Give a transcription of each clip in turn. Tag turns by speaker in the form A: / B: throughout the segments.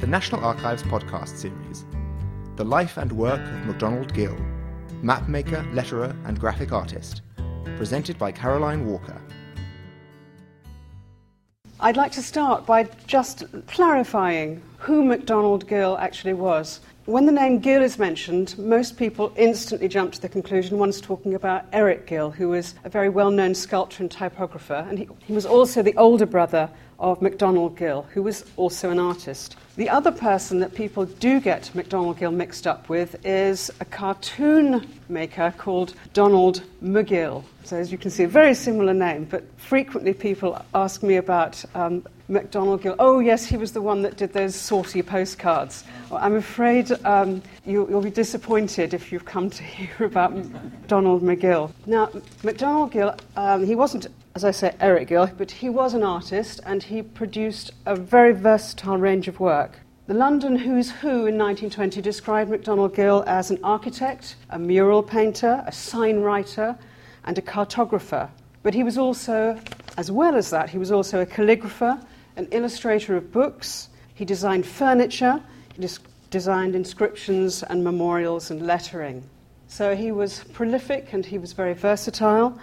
A: the National Archives podcast series The Life and Work of MacDonald Gill, mapmaker, letterer, and graphic artist, presented by Caroline Walker.
B: I'd like to start by just clarifying who MacDonald Gill actually was. When the name Gill is mentioned, most people instantly jump to the conclusion one's talking about Eric Gill, who was a very well known sculptor and typographer, and he, he was also the older brother of MacDonald Gill, who was also an artist. The other person that people do get MacDonald Gill mixed up with is a cartoon maker called Donald McGill. So, as you can see, a very similar name, but frequently people ask me about um, MacDonald Gill. Oh, yes, he was the one that did those saucy postcards. Well, I'm afraid um, you, will be disappointed if you've come to hear about Donald McGill. Now, MacDonald Gill, um, he wasn't as I say, Eric Gill, but he was an artist and he produced a very versatile range of work. The London Who's Who in 1920 described MacDonald Gill as an architect, a mural painter, a sign writer, and a cartographer. But he was also, as well as that, he was also a calligrapher, an illustrator of books, he designed furniture, he des- designed inscriptions and memorials and lettering. So he was prolific and he was very versatile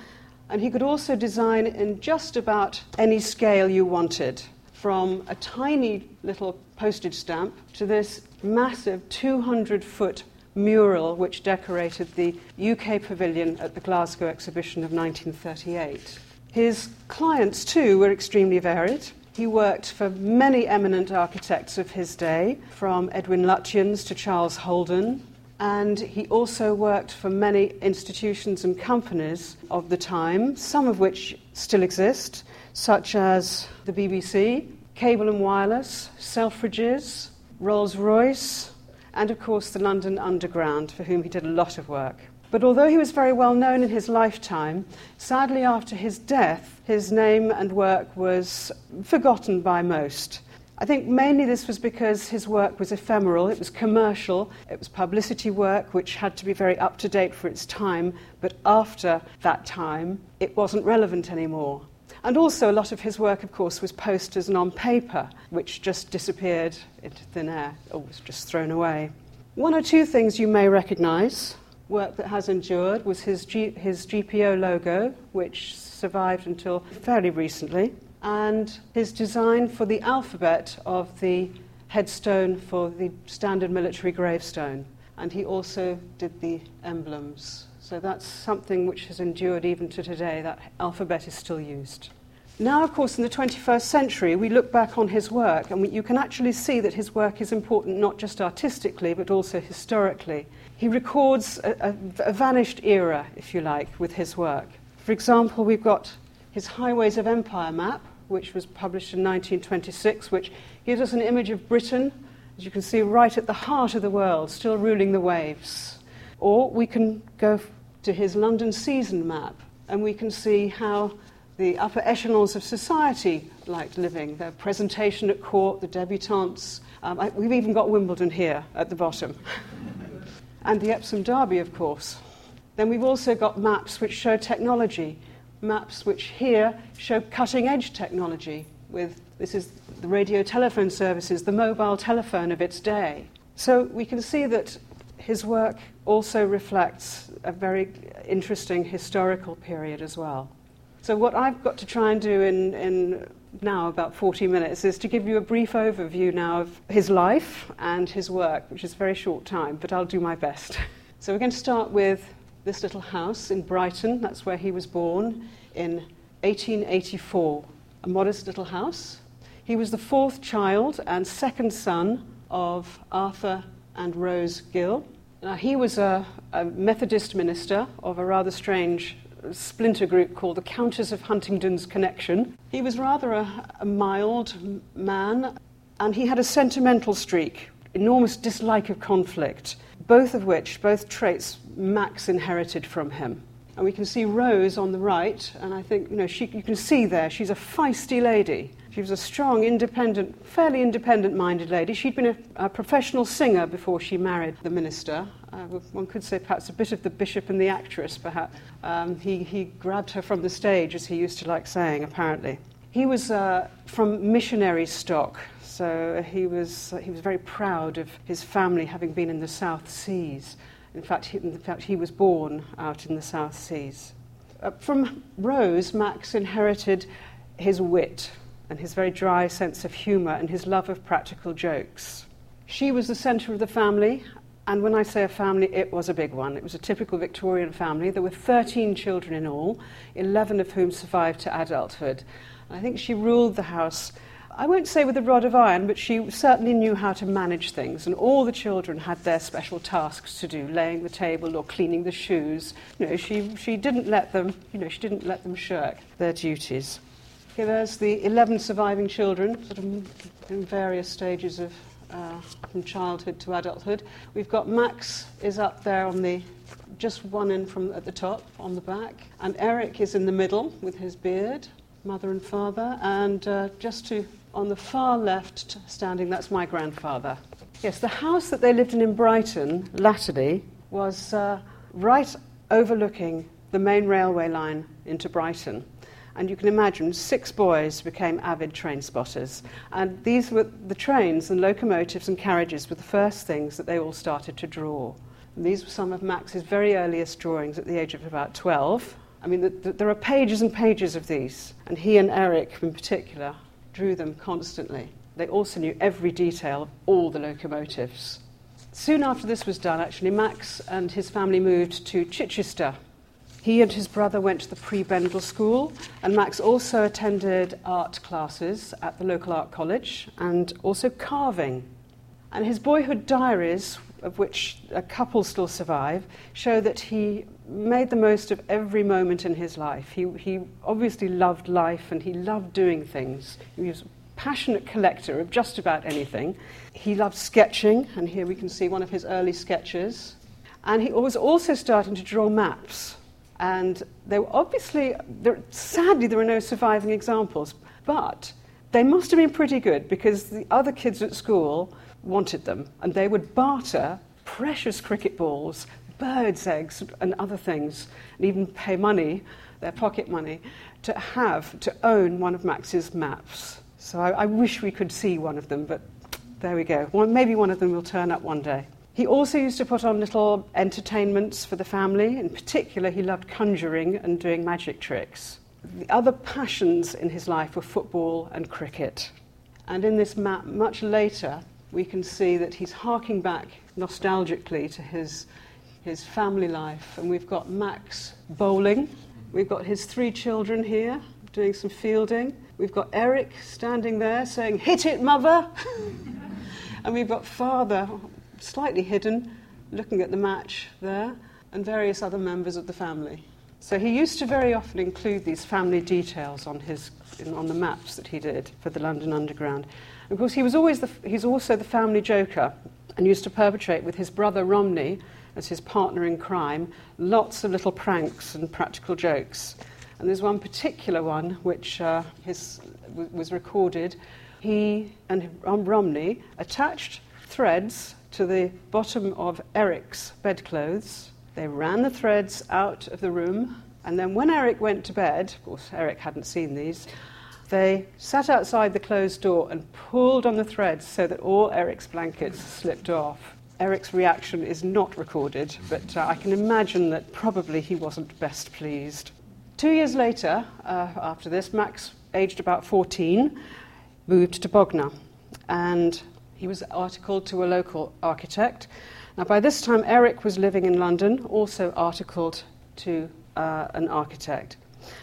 B: and he could also design in just about any scale you wanted, from a tiny little postage stamp to this massive 200 foot mural which decorated the UK pavilion at the Glasgow exhibition of 1938. His clients, too, were extremely varied. He worked for many eminent architects of his day, from Edwin Lutyens to Charles Holden, and he also worked for many institutions and companies of the time, some of which still exist, such as the BBC, Cable and Wireless, Selfridges, Rolls Royce, and of course the London Underground, for whom he did a lot of work. But although he was very well known in his lifetime, sadly after his death, his name and work was forgotten by most. I think mainly this was because his work was ephemeral, it was commercial, it was publicity work which had to be very up to date for its time, but after that time, it wasn't relevant anymore. And also, a lot of his work, of course, was posters and on paper, which just disappeared into thin air or was just thrown away. One or two things you may recognize. Work that has endured was his, G- his GPO logo, which survived until fairly recently and his design for the alphabet of the headstone for the standard military gravestone. And he also did the emblems. So that's something which has endured even to today. That alphabet is still used. Now, of course, in the 21st century, we look back on his work and we, you can actually see that his work is important not just artistically but also historically. He records a, a, a vanished era, if you like, with his work. For example, we've got his Highways of Empire map, which was published in 1926, which gives us an image of Britain, as you can see, right at the heart of the world, still ruling the waves. Or we can go to his London season map, and we can see how the upper echelons of society liked living, their presentation at court, the debutantes. Um, I, we've even got Wimbledon here at the bottom. and the Epsom Derby, of course. Then we've also got maps which show technology maps which here show cutting edge technology with this is the radio telephone services, the mobile telephone of its day. So we can see that his work also reflects a very interesting historical period as well. So, what I've got to try and do in, in now about 40 minutes is to give you a brief overview now of his life and his work, which is a very short time, but I'll do my best. So, we're going to start with this little house in Brighton. That's where he was born in 1884. A modest little house. He was the fourth child and second son of Arthur and Rose Gill. Now, he was a, a Methodist minister of a rather strange splinter group called the Countess of Huntingdon's Connexion. He was rather a, a mild man, and he had a sentimental streak, enormous dislike of conflict, both of which, both traits, Max inherited from him. And we can see Rose on the right, and I think, you know, she, you can see there, she's a feisty lady. She was a strong, independent, fairly independent minded lady. She'd been a, a, professional singer before she married the minister. Uh, one could say perhaps a bit of the bishop and the actress, perhaps. Um, he, he grabbed her from the stage, as he used to like saying, apparently. He was uh, from missionary stock, so he was, uh, he was very proud of his family having been in the South Seas. In fact, he, in fact, he was born out in the South Seas. Uh, from Rose, Max inherited his wit and his very dry sense of humour and his love of practical jokes. She was the centre of the family, and when I say a family, it was a big one. It was a typical Victorian family. There were 13 children in all, 11 of whom survived to adulthood. I think she ruled the house, I won't say with a rod of iron, but she certainly knew how to manage things. And all the children had their special tasks to do, laying the table or cleaning the shoes. You know, she, she didn't let them, you know, she didn't let them shirk their duties. Okay, there's the 11 surviving children, sort of in various stages of uh, from childhood to adulthood. We've got Max is up there on the just one in from at the top on the back, and Eric is in the middle with his beard mother and father, and uh, just to on the far left standing, that's my grandfather. Yes, the house that they lived in in Brighton latterly was uh, right overlooking the main railway line into Brighton. And you can imagine six boys became avid train spotters. And these were the trains and locomotives and carriages were the first things that they all started to draw. And these were some of Max's very earliest drawings at the age of about 12. I mean, the, the, there are pages and pages of these, and he and Eric, in particular, drew them constantly. They also knew every detail of all the locomotives. Soon after this was done, actually, Max and his family moved to Chichester. He and his brother went to the Prebendal School, and Max also attended art classes at the local art college and also carving. And his boyhood diaries, of which a couple still survive, show that he made the most of every moment in his life. He, he obviously loved life and he loved doing things. He was a passionate collector of just about anything. He loved sketching, and here we can see one of his early sketches. And he was also starting to draw maps. And they were obviously, there, sadly, there are no surviving examples, but they must have been pretty good because the other kids at school wanted them, and they would barter precious cricket balls birds' eggs and other things, and even pay money, their pocket money, to have, to own one of Max's maps. So I, I wish we could see one of them, but there we go. Well, maybe one of them will turn up one day. He also used to put on little entertainments for the family. In particular, he loved conjuring and doing magic tricks. The other passions in his life were football and cricket. And in this map, much later, we can see that he's harking back nostalgically to his his family life. And we've got Max bowling. We've got his three children here doing some fielding. We've got Eric standing there saying, Hit it, mother! and we've got father, slightly hidden, looking at the match there, and various other members of the family. So he used to very often include these family details on, his, on the maps that he did for the London Underground. And of course, he was always the, he's also the family joker and used to perpetrate with his brother Romney as his partner in crime, lots of little pranks and practical jokes. And there's one particular one which uh, his, w- was recorded. He and Romney attached threads to the bottom of Eric's bedclothes. They ran the threads out of the room, and then when Eric went to bed, of course, Eric hadn't seen these, they sat outside the closed door and pulled on the threads so that all Eric's blankets slipped off. Eric's reaction is not recorded, but uh, I can imagine that probably he wasn't best pleased. Two years later, uh, after this, Max, aged about 14, moved to Bognor, and he was articled to a local architect. Now, by this time, Eric was living in London, also articled to uh, an architect.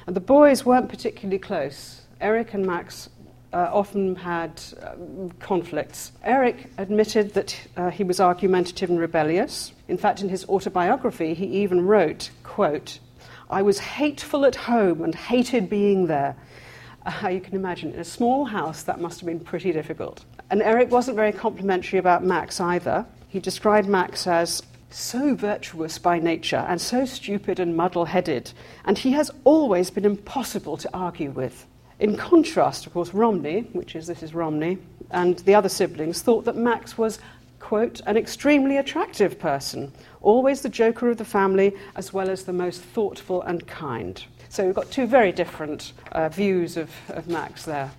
B: And the boys weren't particularly close. Eric and Max uh, often had um, conflicts. Eric admitted that uh, he was argumentative and rebellious. In fact, in his autobiography, he even wrote, quote, I was hateful at home and hated being there. Uh, you can imagine, in a small house, that must have been pretty difficult. And Eric wasn't very complimentary about Max either. He described Max as so virtuous by nature and so stupid and muddle headed, and he has always been impossible to argue with. In contrast, of course, Romney, which is this is Romney, and the other siblings thought that Max was, quote, an extremely attractive person, always the joker of the family, as well as the most thoughtful and kind. So we've got two very different uh, views of, of Max there.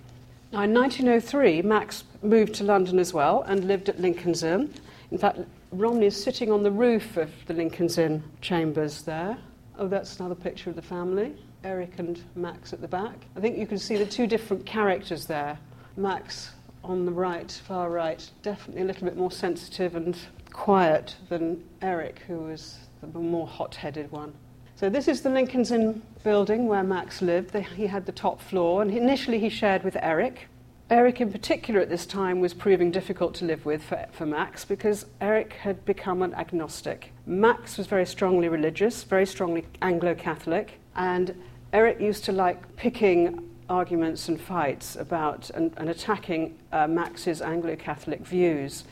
B: Now, in 1903, Max moved to London as well and lived at Lincoln's Inn. In fact, Romney is sitting on the roof of the Lincoln's Inn chambers there. Oh, that's another picture of the family. Eric and Max at the back. I think you can see the two different characters there. Max on the right, far right, definitely a little bit more sensitive and quiet than Eric, who was the more hot headed one. So, this is the Lincoln's Inn building where Max lived. He had the top floor, and initially he shared with Eric. Eric, in particular, at this time was proving difficult to live with for, for Max because Eric had become an agnostic. Max was very strongly religious, very strongly Anglo Catholic, and Eric used to like picking arguments and fights about and, and attacking uh, Max's Anglo Catholic views.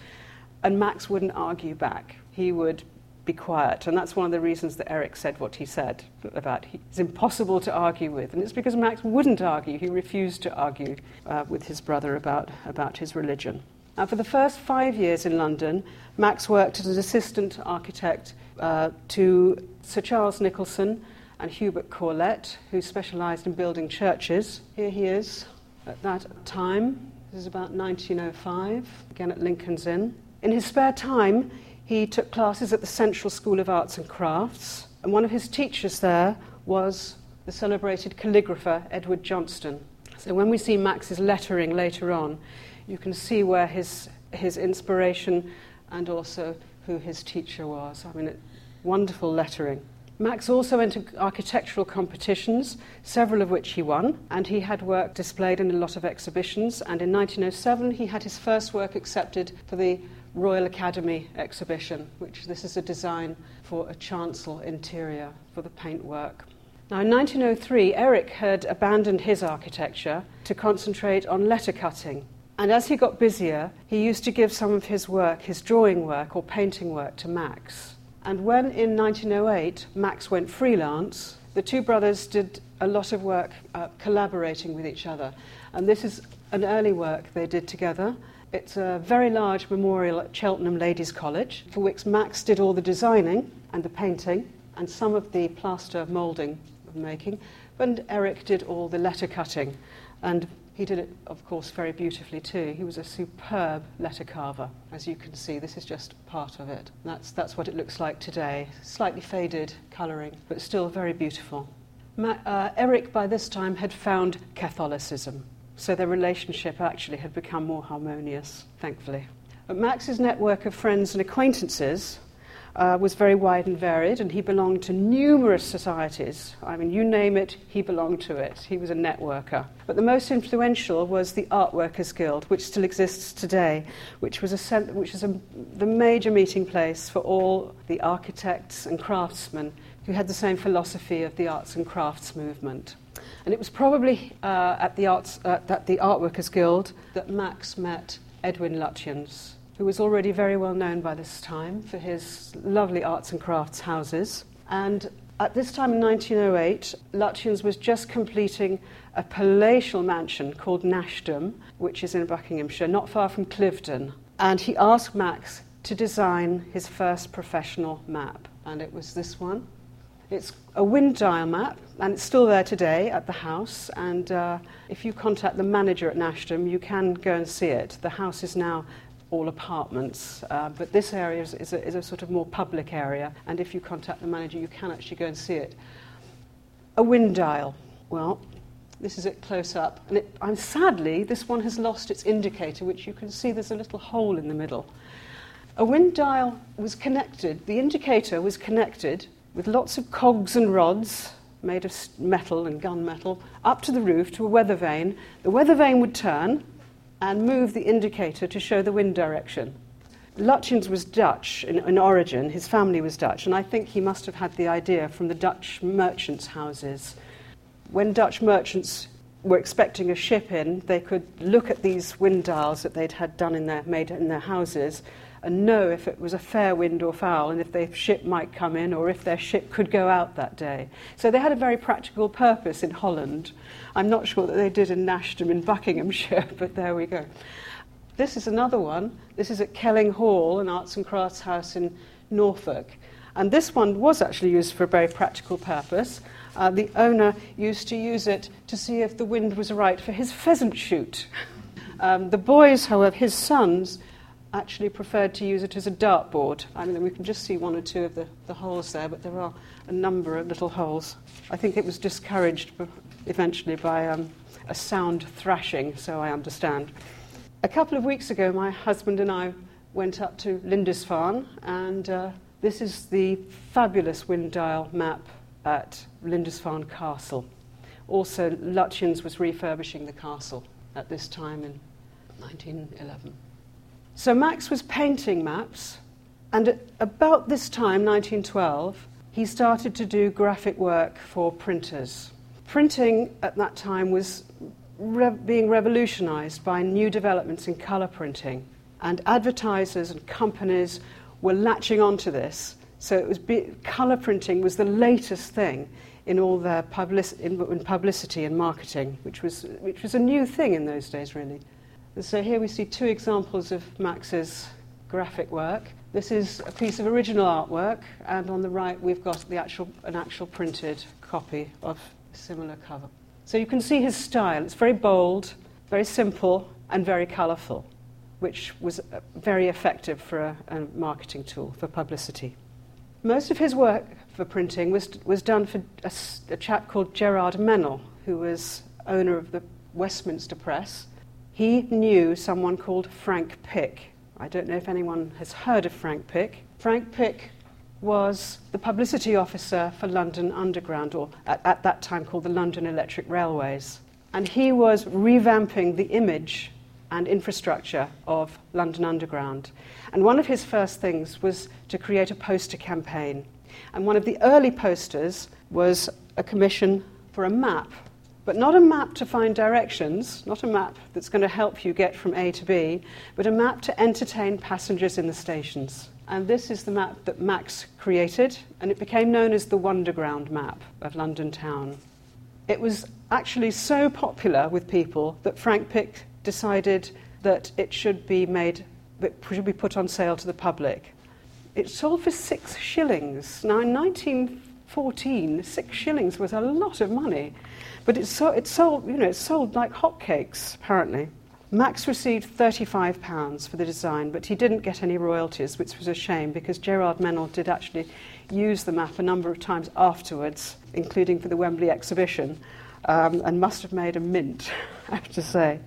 B: And Max wouldn't argue back. He would be quiet. And that's one of the reasons that Eric said what he said about he, it's impossible to argue with. And it's because Max wouldn't argue. He refused to argue uh, with his brother about, about his religion. Now, for the first five years in London, Max worked as an assistant architect uh, to Sir Charles Nicholson and Hubert Corlett, who specialised in building churches. Here he is at that time. This is about 1905, again at Lincoln's Inn. In his spare time, he took classes at the Central School of Arts and Crafts, and one of his teachers there was the celebrated calligrapher Edward Johnston. So when we see Max's lettering later on, you can see where his, his inspiration and also who his teacher was. I mean, it, wonderful lettering. Max also entered architectural competitions, several of which he won, and he had work displayed in a lot of exhibitions. And in 1907, he had his first work accepted for the Royal Academy exhibition, which this is a design for a chancel interior for the paintwork. Now, in 1903, Eric had abandoned his architecture to concentrate on letter cutting. And as he got busier, he used to give some of his work, his drawing work or painting work, to Max. And when in 1908 Max went freelance, the two brothers did a lot of work uh, collaborating with each other. And this is an early work they did together. It's a very large memorial at Cheltenham Ladies College, for which Max did all the designing and the painting and some of the plaster moulding making, and Eric did all the letter cutting. And he did it, of course, very beautifully too. He was a superb letter carver, as you can see. This is just part of it. That's, that's what it looks like today. Slightly faded colouring, but still very beautiful. Ma- uh, Eric, by this time, had found Catholicism, so their relationship actually had become more harmonious, thankfully. But Max's network of friends and acquaintances uh, was very wide and varied, and he belonged to numerous societies. I mean, you name it, he belonged to it. He was a networker. But the most influential was the Art Workers Guild, which still exists today, which, was a, which is a, the major meeting place for all the architects and craftsmen who had the same philosophy of the arts and crafts movement. And it was probably uh, at, the arts, uh, at the Art Workers Guild that Max met Edwin Lutyens who was already very well known by this time for his lovely arts and crafts houses. And at this time in 1908, Lutyens was just completing a palatial mansion called Nashdom, which is in Buckinghamshire, not far from Cliveden. And he asked Max to design his first professional map, and it was this one. It's a wind dial map, and it's still there today at the house. And uh, if you contact the manager at Nashdom, you can go and see it. The house is now all apartments, uh, but this area is, is, a, is, a, sort of more public area, and if you contact the manager, you can actually go and see it. A wind dial. Well, this is it close up, and it, I'm sadly, this one has lost its indicator, which you can see there's a little hole in the middle. A wind dial was connected, the indicator was connected with lots of cogs and rods made of metal and gunmetal up to the roof to a weather vane. The weather vane would turn, and move the indicator to show the wind direction. Lutyens was Dutch in, in, origin, his family was Dutch, and I think he must have had the idea from the Dutch merchants' houses. When Dutch merchants were expecting a ship in, they could look at these wind dials that they'd had done in their, made in their houses and know if it was a fair wind or foul and if their ship might come in or if their ship could go out that day. So they had a very practical purpose in Holland. I'm not sure that they did in Nashdom in Buckinghamshire, but there we go. This is another one. This is at Kelling Hall, an arts and crafts house in Norfolk. And this one was actually used for a very practical purpose. Uh, the owner used to use it to see if the wind was right for his pheasant shoot. Um, the boys, however, his sons, actually preferred to use it as a dartboard. I mean, we can just see one or two of the, the holes there, but there are a number of little holes. I think it was discouraged eventually by um, a sound thrashing, so I understand. A couple of weeks ago, my husband and I went up to Lindisfarne, and uh, this is the fabulous wind dial map at Lindisfarne Castle. Also, Lutyens was refurbishing the castle at this time in 1911. So Max was painting maps, and about this time, 1912, he started to do graphic work for printers. Printing at that time was re- being revolutionized by new developments in color printing, and advertisers and companies were latching onto this. So it was be- color printing was the latest thing in all their public- in, in publicity and marketing, which was, which was a new thing in those days, really. So here we see two examples of Max's graphic work. This is a piece of original artwork, and on the right we've got the actual, an actual printed copy of a similar cover. So you can see his style. It's very bold, very simple, and very colourful, which was uh, very effective for a, a marketing tool, for publicity. Most of his work for printing was, was done for a, a chap called Gerard Meynell, who was owner of the Westminster Press he knew someone called Frank Pick. I don't know if anyone has heard of Frank Pick. Frank Pick was the publicity officer for London Underground, or at, at that time called the London Electric Railways. And he was revamping the image and infrastructure of London Underground. And one of his first things was to create a poster campaign. And one of the early posters was a commission for a map but not a map to find directions, not a map that's going to help you get from A to B, but a map to entertain passengers in the stations. And this is the map that Max created, and it became known as the Wonderground map of London town. It was actually so popular with people that Frank Pick decided that it should be made, it should be put on sale to the public. It sold for six shillings. Now, in 1914, six shillings was a lot of money. But it, it sold, you know, it sold like hotcakes, apparently. Max received £35 for the design, but he didn't get any royalties, which was a shame because Gerard Meynell did actually use the map a number of times afterwards, including for the Wembley exhibition, um, and must have made a mint, I have to say.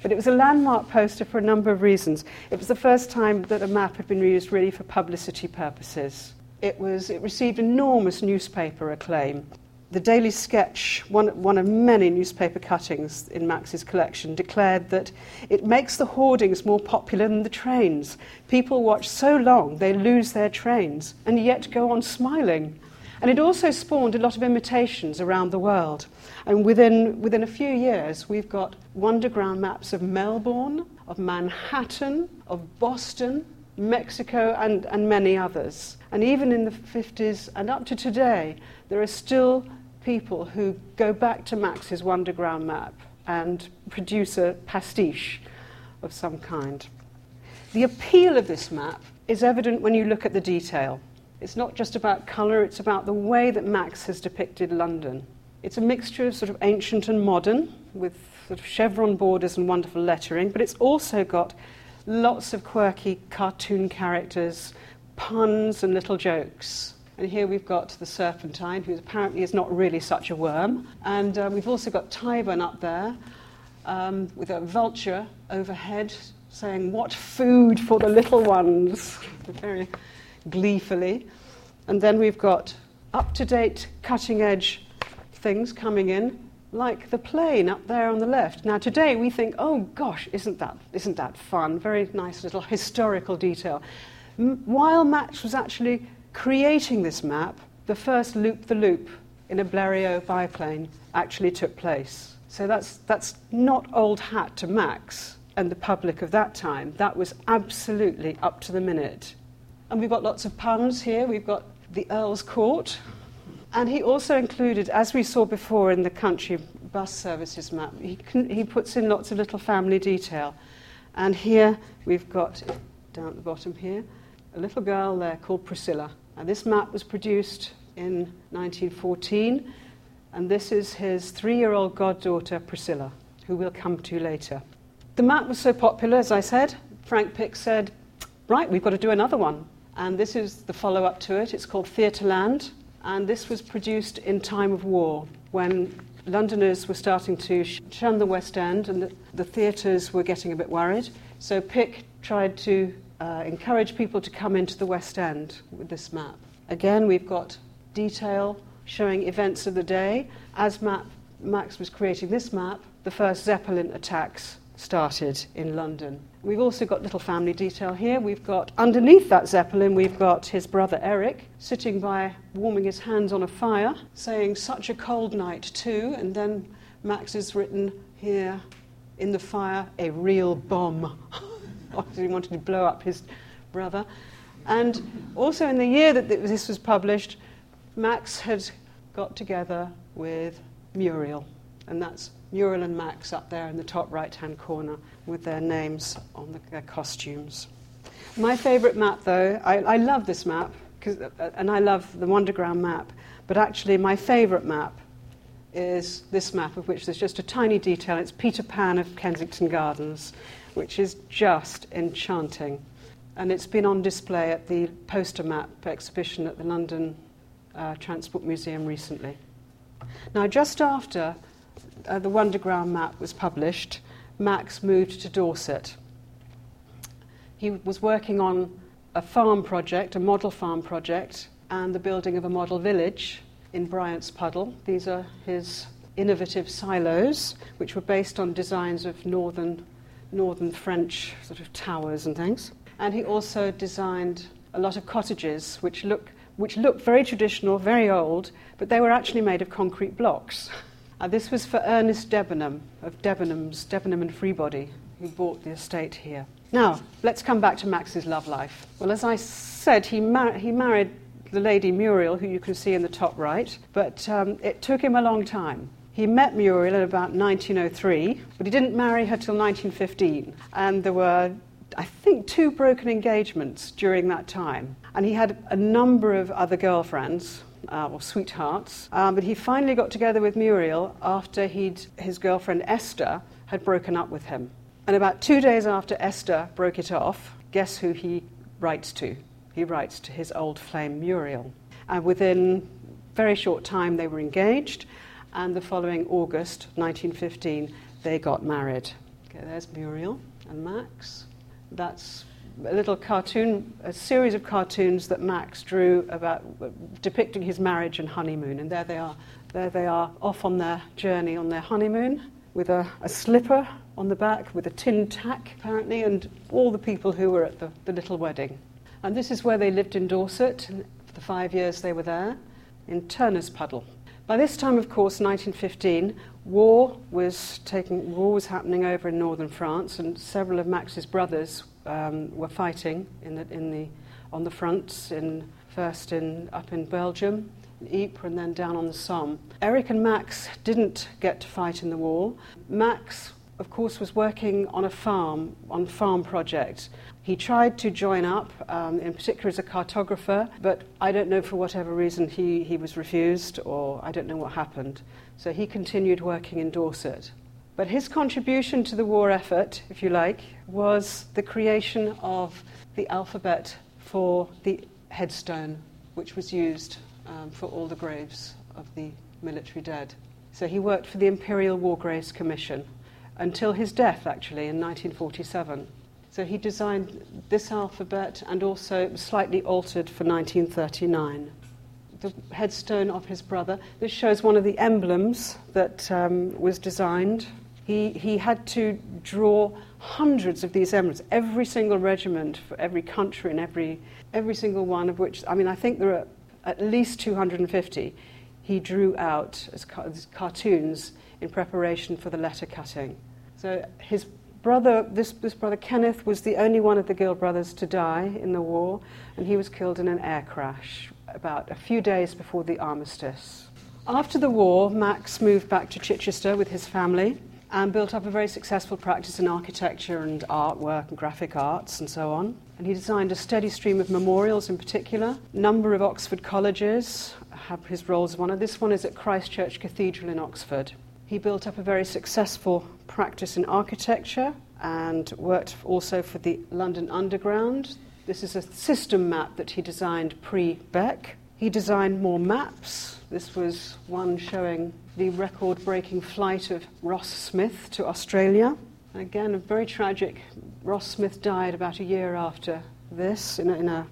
B: But it was a landmark poster for a number of reasons. It was the first time that a map had been used really for publicity purposes. It, was, it received enormous newspaper acclaim the Daily Sketch, one, one of many newspaper cuttings in Max's collection, declared that it makes the hoardings more popular than the trains. People watch so long they lose their trains and yet go on smiling. And it also spawned a lot of imitations around the world. And within, within a few years, we've got Wonderground maps of Melbourne, of Manhattan, of Boston, Mexico, and, and many others. And even in the 50s and up to today, there are still people who go back to Max's Wonderground map and produce a pastiche of some kind. The appeal of this map is evident when you look at the detail. It's not just about colour, it's about the way that Max has depicted London. It's a mixture of sort of ancient and modern, with sort of chevron borders and wonderful lettering, but it's also got lots of quirky cartoon characters, puns, and little jokes. And here we've got the serpentine, who apparently is not really such a worm. And uh, we've also got Tyburn up there um, with a vulture overhead saying, What food for the little ones? Very gleefully. And then we've got up to date, cutting edge things coming in, like the plane up there on the left. Now, today we think, oh gosh, isn't that, isn't that fun? Very nice little historical detail. M- while Max was actually creating this map, the first loop the loop in a Blériot biplane actually took place. So that's, that's not old hat to Max and the public of that time. That was absolutely up to the minute. And we've got lots of puns here. We've got the Earl's Court. And he also included, as we saw before in the country bus services map, he, can, he puts in lots of little family detail. And here we've got, down at the bottom here, a little girl there called Priscilla Now, this map was produced in 1914, and this is his three year old goddaughter, Priscilla, who we'll come to later. The map was so popular, as I said, Frank Pick said, Right, we've got to do another one. And this is the follow up to it. It's called Theatreland, and this was produced in time of war when Londoners were starting to shun the West End and the, the theatres were getting a bit worried. So Pick tried to uh, encourage people to come into the West End with this map. Again, we've got detail showing events of the day. As map, Max was creating this map, the first Zeppelin attacks started in London. We've also got little family detail here. We've got underneath that Zeppelin, we've got his brother Eric sitting by warming his hands on a fire, saying, Such a cold night, too. And then Max has written here in the fire, a real bomb. Obviously, he wanted to blow up his brother. And also in the year that this was published, Max had got together with Muriel, and that's Muriel and Max up there in the top right hand corner with their names on the, their costumes. My favourite map, though, I, I love this map, uh, and I love the Wonderground map, but actually, my favourite map is this map, of which there's just a tiny detail. It's Peter Pan of Kensington Gardens, which is just enchanting. And it's been on display at the poster map exhibition at the London uh, Transport Museum recently. Now, just after uh, the Wonderground map was published, Max moved to Dorset. He was working on a farm project, a model farm project, and the building of a model village in Briantspuddle. These are his innovative silos, which were based on designs of northern, northern French sort of towers and things. And he also designed a lot of cottages, which look, which look very traditional, very old, but they were actually made of concrete blocks. Uh, this was for Ernest Debenham of Debenham's, Debenham and Freebody, who bought the estate here. Now, let's come back to Max's love life. Well, as I said, he, mar- he married the lady Muriel, who you can see in the top right, but um, it took him a long time. He met Muriel in about 1903, but he didn't marry her till 1915. And there were, I think, two broken engagements during that time. And he had a number of other girlfriends, uh, or sweethearts. Um, but he finally got together with Muriel after he'd, his girlfriend Esther had broken up with him. And about two days after Esther broke it off, guess who he writes to? He writes to his old flame Muriel. And within very short time, they were engaged. And the following August 1915, they got married. Okay, there's Muriel and Max. That's a little cartoon, a series of cartoons that Max drew about depicting his marriage and honeymoon. And there they are. There they are, off on their journey on their honeymoon with a, a slipper on the back with a tin tack, apparently, and all the people who were at the, the little wedding. And this is where they lived in Dorset for the five years they were there, in Turner's Puddle. By this time, of course, 1915, war was taking, war was happening over in northern France, and several of Max's brothers um, were fighting in the, in the, on the fronts, in, first in, up in Belgium, in Ypres, and then down on the Somme. Eric and Max didn't get to fight in the war. Max, of course, was working on a farm, on farm project. He tried to join up, um, in particular as a cartographer, but I don't know for whatever reason he, he was refused, or I don't know what happened. So he continued working in Dorset. But his contribution to the war effort, if you like, was the creation of the alphabet for the headstone, which was used um, for all the graves of the military dead. So he worked for the Imperial War Graves Commission until his death, actually, in 1947. So he designed this alphabet and also slightly altered for 1939. The headstone of his brother. This shows one of the emblems that um, was designed he, he had to draw hundreds of these emblems, every single regiment for every country and every, every single one of which, I mean, I think there are at least 250 he drew out as, as cartoons in preparation for the letter cutting. So his brother, this, this brother Kenneth, was the only one of the Gill brothers to die in the war, and he was killed in an air crash about a few days before the armistice. After the war, Max moved back to Chichester with his family and built up a very successful practice in architecture and artwork and graphic arts and so on. And he designed a steady stream of memorials in particular, a number of Oxford colleges have his role as one. And this one is at Christ Church Cathedral in Oxford. He built up a very successful practice in architecture and worked also for the London Underground. This is a system map that he designed pre Beck. He designed more maps. This was one showing the record breaking flight of Ross Smith to Australia. And again, a very tragic. Ross Smith died about a year after this in a, in a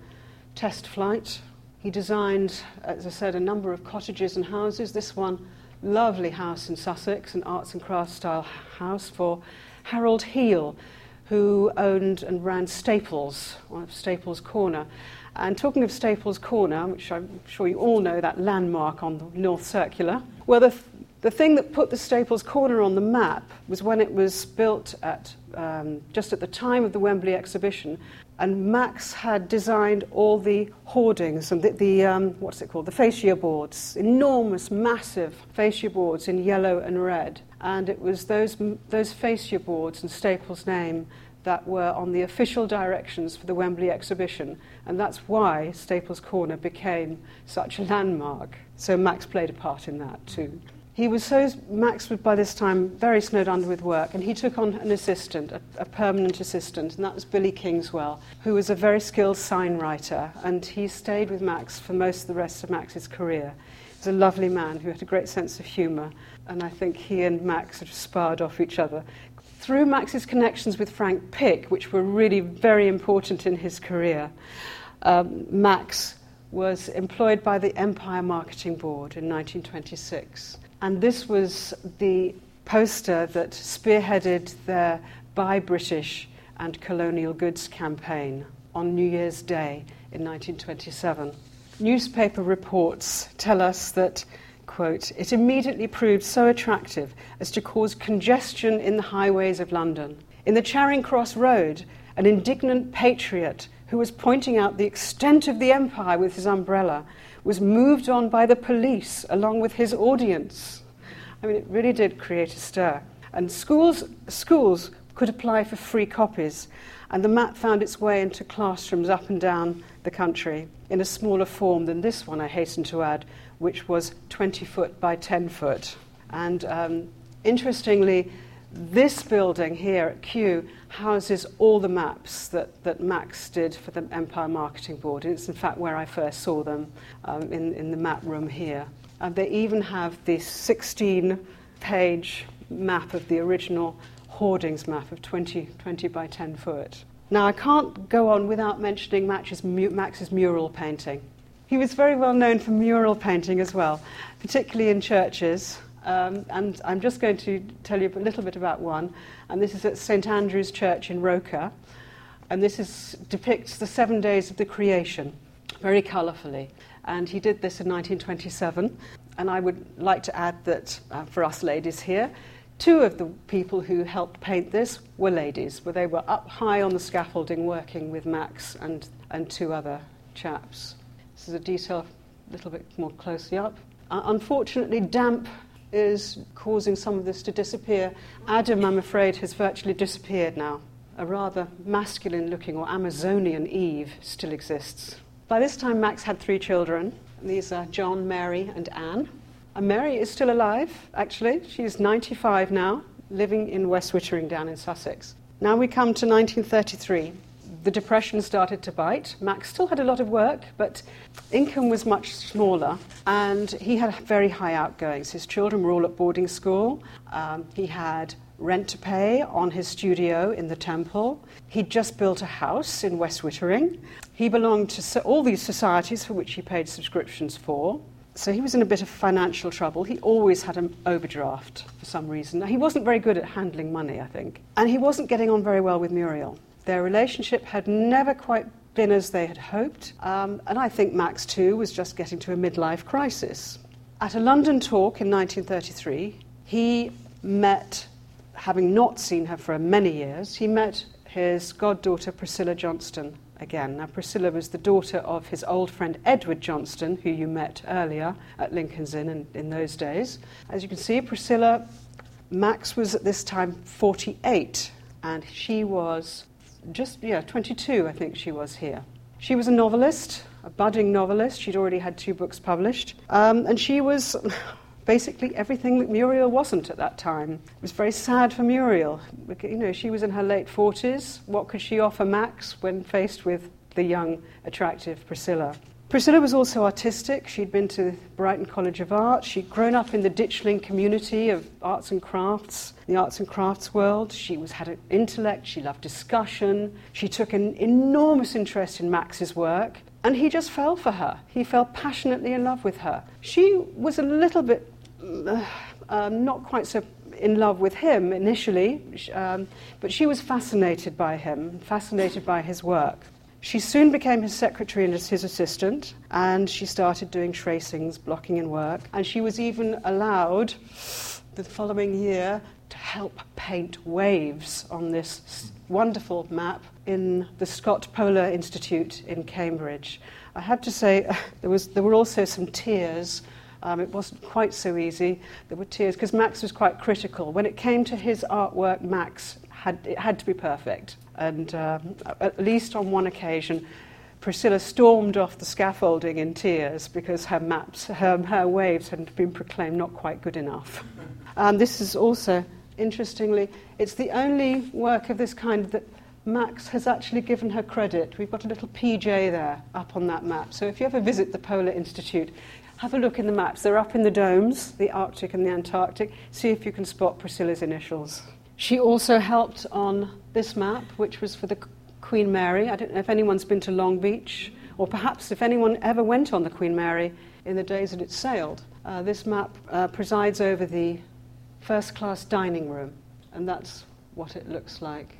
B: test flight. He designed, as I said, a number of cottages and houses. This one, lovely house in Sussex, an arts and crafts style house for Harold Heal, who owned and ran Staples, one of Staples Corner. And talking of Staples Corner, which I'm sure you all know, that landmark on the North Circular, well, the, the thing that put the Staples Corner on the map was when it was built at um, just at the time of the Wembley exhibition, and Max had designed all the hoardings and the, the um, what's it called, the fascia boards, enormous, massive fascia boards in yellow and red. And it was those, those fascia boards and Staples' name that were on the official directions for the Wembley exhibition. And that's why Staples Corner became such a landmark. So Max played a part in that too. He was so, Max was by this time very snowed under with work, and he took on an assistant, a, a, permanent assistant, and that was Billy Kingswell, who was a very skilled sign writer, and he stayed with Max for most of the rest of Max's career. He was a lovely man who had a great sense of humour, and I think he and Max sort of sparred off each other. Through Max's connections with Frank Pick, which were really very important in his career, um, Max was employed by the Empire Marketing Board in 1926 and this was the poster that spearheaded their Buy British and Colonial Goods campaign on New Year's Day in 1927. Newspaper reports tell us that, quote, it immediately proved so attractive as to cause congestion in the highways of London. In the Charing Cross Road, an indignant patriot who was pointing out the extent of the empire with his umbrella was moved on by the police along with his audience. I mean, it really did create a stir. And schools, schools could apply for free copies, and the map found its way into classrooms up and down the country in a smaller form than this one, I hasten to add, which was 20 foot by 10 foot. And um, interestingly, this building here at Kew houses all the maps that, that Max did for the Empire Marketing Board. And It's in fact where I first saw them um, in, in the map room here. And they even have this 16 page map of the original hoardings map of 20, 20 by 10 foot. Now, I can't go on without mentioning Max's, Max's mural painting. He was very well known for mural painting as well, particularly in churches. Um, and I'm just going to tell you a little bit about one. And this is at St Andrew's Church in Roker. And this is, depicts the seven days of the creation, very colourfully. And he did this in 1927. And I would like to add that uh, for us ladies here, two of the people who helped paint this were ladies, where they were up high on the scaffolding working with Max and, and two other chaps. This is a detail a little bit more closely up. Uh, unfortunately, damp is causing some of this to disappear. Adam, I'm afraid, has virtually disappeared now. A rather masculine looking or Amazonian Eve still exists. By this time, Max had three children. These are John, Mary, and Anne. And Mary is still alive, actually. She's 95 now, living in West Wittering down in Sussex. Now we come to 1933 the depression started to bite. Max still had a lot of work, but income was much smaller, and he had very high outgoings. His children were all at boarding school. Um, he had rent to pay on his studio in the Temple. He'd just built a house in West Wittering. He belonged to all these societies for which he paid subscriptions for. So he was in a bit of financial trouble. He always had an overdraft for some reason. He wasn't very good at handling money, I think. And he wasn't getting on very well with Muriel. Their relationship had never quite been as they had hoped, um, and I think Max, too, was just getting to a midlife crisis. At a London talk in 1933, he met, having not seen her for many years, he met his goddaughter Priscilla Johnston again. Now, Priscilla was the daughter of his old friend Edward Johnston, who you met earlier at Lincoln's Inn in, in those days. As you can see, Priscilla Max was at this time 48, and she was just, yeah, 22, I think she was here. She was a novelist, a budding novelist. She'd already had two books published. Um, and she was basically everything that Muriel wasn't at that time. It was very sad for Muriel. You know, she was in her late 40s. What could she offer Max when faced with the young, attractive Priscilla? Priscilla was also artistic. She'd been to Brighton College of Art. She'd grown up in the Ditchling community of arts and crafts, the arts and crafts world. She was, had an intellect. She loved discussion. She took an enormous interest in Max's work. And he just fell for her. He fell passionately in love with her. She was a little bit uh, um, not quite so in love with him initially, um, but she was fascinated by him, fascinated by his work. She soon became his secretary and his assistant, and she started doing tracings, blocking in work, and she was even allowed the following year to help paint waves on this wonderful map in the Scott Polar Institute in Cambridge. I have to say, there, was, there were also some tears. Um, it wasn't quite so easy. There were tears because Max was quite critical. When it came to his artwork, Max had, it had to be perfect. And um, at least on one occasion, Priscilla stormed off the scaffolding in tears because her maps, her, her waves had been proclaimed not quite good enough. Um, this is also, interestingly, it's the only work of this kind that Max has actually given her credit. We've got a little PJ there up on that map. So if you ever visit the Polar Institute, have a look in the maps. They're up in the domes, the Arctic and the Antarctic. See if you can spot Priscilla's initials. She also helped on this map, which was for the Queen Mary. I don't know if anyone's been to Long Beach, or perhaps if anyone ever went on the Queen Mary in the days that it sailed. Uh, this map uh, presides over the first class dining room, and that's what it looks like.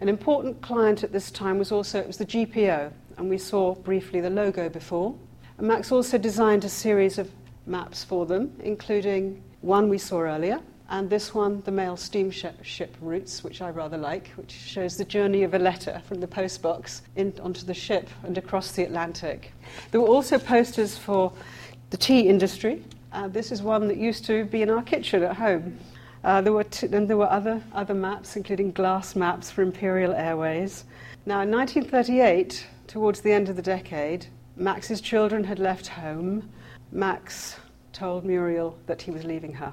B: An important client at this time was also it was the GPO, and we saw briefly the logo before. And Max also designed a series of maps for them, including one we saw earlier, and this one, the mail steamship routes, which I rather like, which shows the journey of a letter from the postbox in, onto the ship and across the Atlantic. There were also posters for the tea industry. Uh, this is one that used to be in our kitchen at home. Uh, there were t- and there were other, other maps, including glass maps for Imperial Airways. Now, in 1938, towards the end of the decade, Max's children had left home. Max told Muriel that he was leaving her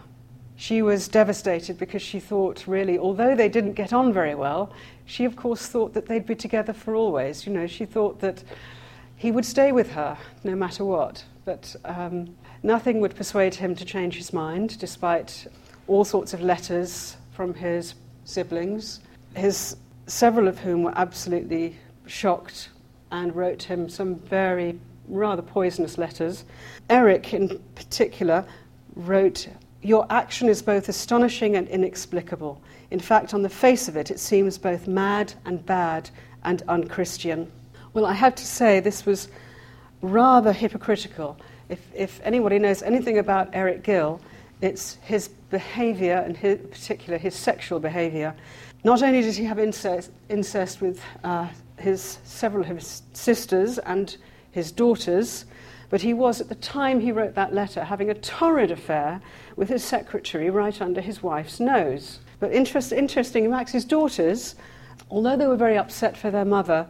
B: she was devastated because she thought, really, although they didn't get on very well, she, of course, thought that they'd be together for always. You know, she thought that he would stay with her no matter what. But um, nothing would persuade him to change his mind, despite all sorts of letters from his siblings, his, several of whom were absolutely shocked and wrote him some very rather poisonous letters. Eric, in particular, wrote your action is both astonishing and inexplicable. In fact, on the face of it, it seems both mad and bad and unchristian. Well, I have to say, this was rather hypocritical. If, if anybody knows anything about Eric Gill, it's his behavior, and in particular his sexual behavior. Not only did he have incest, incest with uh, his, several of his sisters and his daughters, but he was, at the time he wrote that letter, having a torrid affair with his secretary right under his wife's nose. But interest, interesting, Max's daughters, although they were very upset for their mother,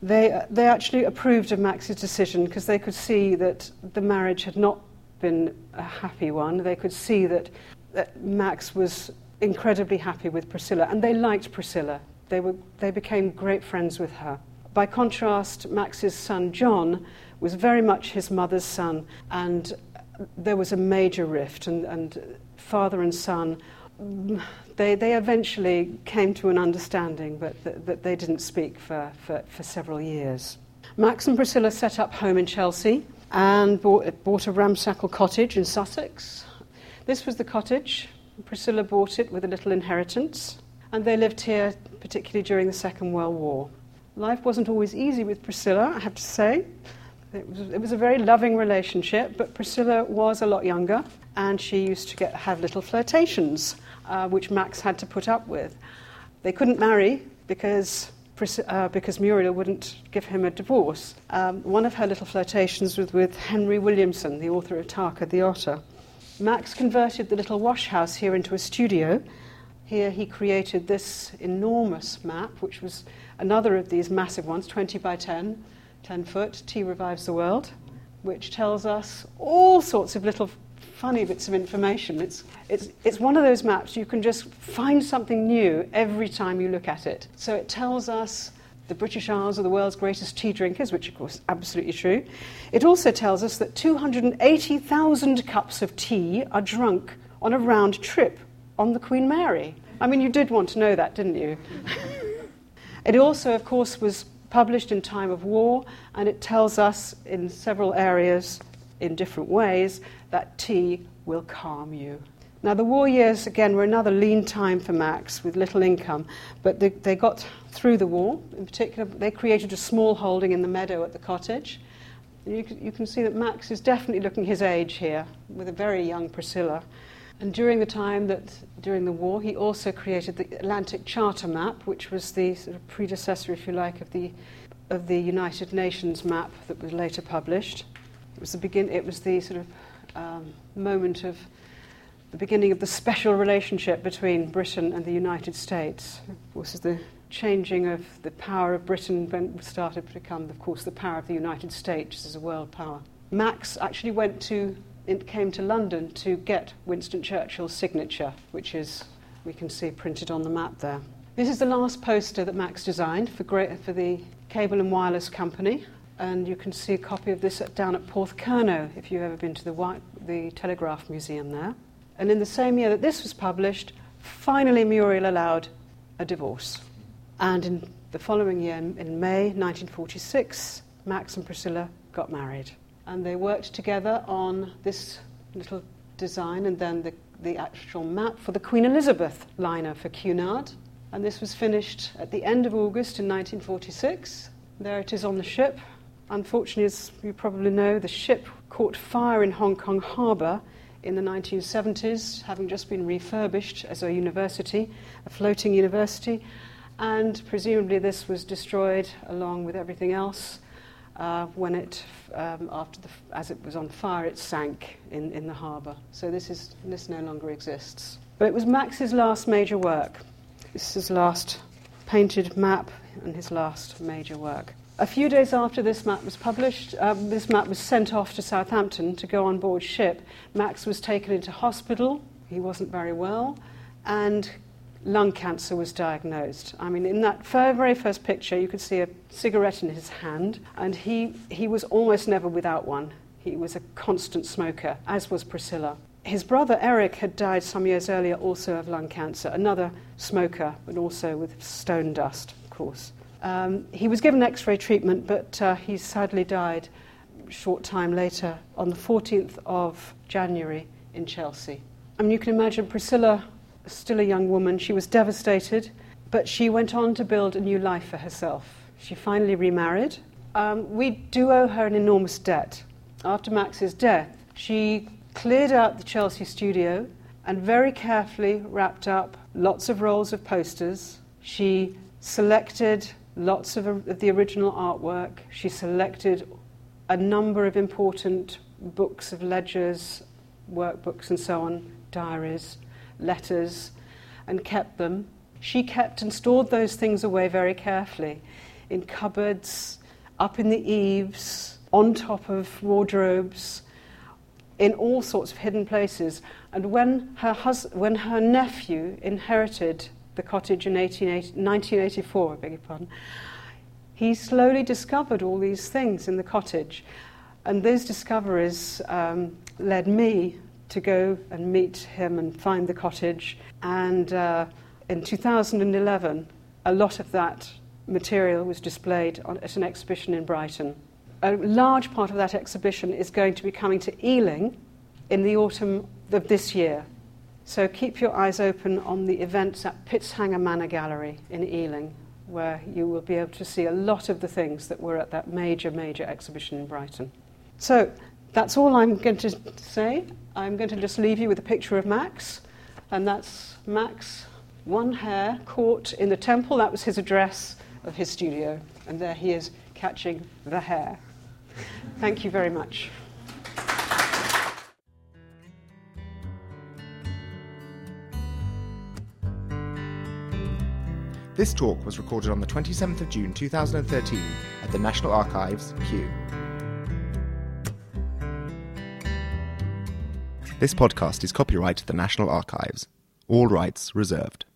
B: they, they actually approved of Max's decision because they could see that the marriage had not been a happy one. They could see that, that Max was incredibly happy with Priscilla, and they liked Priscilla. They, were, they became great friends with her. By contrast, Max's son John was very much his mother's son, and there was a major rift, and, and father and son. They, they eventually came to an understanding, but th- that they didn't speak for, for, for several years. Max and Priscilla set up home in Chelsea and bought, bought a ramshackle cottage in Sussex. This was the cottage. Priscilla bought it with a little inheritance, and they lived here particularly during the Second World War. Life wasn't always easy with Priscilla, I have to say. It was, it was a very loving relationship, but Priscilla was a lot younger, and she used to get, have little flirtations, uh, which Max had to put up with. They couldn't marry because, uh, because Muriel wouldn't give him a divorce. Um, one of her little flirtations was with Henry Williamson, the author of Tarka the Otter. Max converted the little wash house here into a studio. Here he created this enormous map, which was another of these massive ones, 20 by 10, 10 foot, Tea Revives the World, which tells us all sorts of little funny bits of information. It's, it's, it's one of those maps you can just find something new every time you look at it. So it tells us the British Isles are the world's greatest tea drinkers, which of course is absolutely true. It also tells us that 280,000 cups of tea are drunk on a round trip on the Queen Mary. I mean, you did want to know that, didn't you? it also, of course, was published in time of war, and it tells us in several areas, in different ways, that tea will calm you. Now, the war years, again, were another lean time for Max with little income, but they, they, got through the war. In particular, they created a small holding in the meadow at the cottage. You, you can see that Max is definitely looking his age here, with a very young Priscilla. And during the time that, during the war, he also created the Atlantic Charter Map, which was the sort of predecessor, if you like, of the, of the United Nations map that was later published. It was the, begin, it was the sort of um, moment of the beginning of the special relationship between Britain and the United States. This is the changing of the power of Britain when started to become, of course, the power of the United States as a world power. Max actually went to, it came to London to get Winston Churchill's signature, which is, we can see printed on the map there. This is the last poster that Max designed for, for the Cable and Wireless Company, and you can see a copy of this down at Porthcurno if you've ever been to the, the Telegraph Museum there. And in the same year that this was published, finally Muriel allowed a divorce. And in the following year, in May 1946, Max and Priscilla got married. And they worked together on this little design and then the, the actual map for the Queen Elizabeth liner for Cunard. And this was finished at the end of August in 1946. There it is on the ship. Unfortunately, as you probably know, the ship caught fire in Hong Kong harbour in the 1970s, having just been refurbished as a university, a floating university, and presumably this was destroyed along with everything else. Uh, when it, um, after the, as it was on fire, it sank in, in the harbour. So this, is, this no longer exists. But it was Max's last major work. This is his last painted map and his last major work. A few days after this map was published, um, this map was sent off to Southampton to go on board ship. Max was taken into hospital. He wasn't very well, and lung cancer was diagnosed. I mean, in that very first picture, you could see a cigarette in his hand, and he, he was almost never without one. He was a constant smoker, as was Priscilla. His brother Eric had died some years earlier also of lung cancer, another smoker, but also with stone dust, of course. Um, he was given x ray treatment, but uh, he sadly died a short time later on the 14th of January in Chelsea. I mean, you can imagine Priscilla, still a young woman, she was devastated, but she went on to build a new life for herself. She finally remarried. Um, we do owe her an enormous debt. After Max's death, she cleared out the Chelsea studio and very carefully wrapped up lots of rolls of posters. She selected lots of, of the original artwork. She selected a number of important books of ledgers, workbooks, and so on, diaries, letters, and kept them. She kept and stored those things away very carefully in cupboards, up in the eaves, on top of wardrobes, in all sorts of hidden places. And when her, hus- when her nephew inherited the cottage in 1984, I beg your pardon, he slowly discovered all these things in the cottage. And those discoveries um, led me to go and meet him and find the cottage. And uh, in 2011, a lot of that material was displayed on, at an exhibition in Brighton. A large part of that exhibition is going to be coming to Ealing in the autumn of this year. So keep your eyes open on the events at Pitshanger Manor Gallery in Ealing, where you will be able to see a lot of the things that were at that major, major exhibition in Brighton. So that's all I'm going to say. I'm going to just leave you with a picture of Max, and that's Max, one Hare, Court in the temple. That was his address of his studio, and there he is catching the hare. Thank you very much.
A: This talk was recorded on the 27th of June 2013 at the National Archives, Kew. This podcast is copyright to the National Archives. All rights reserved.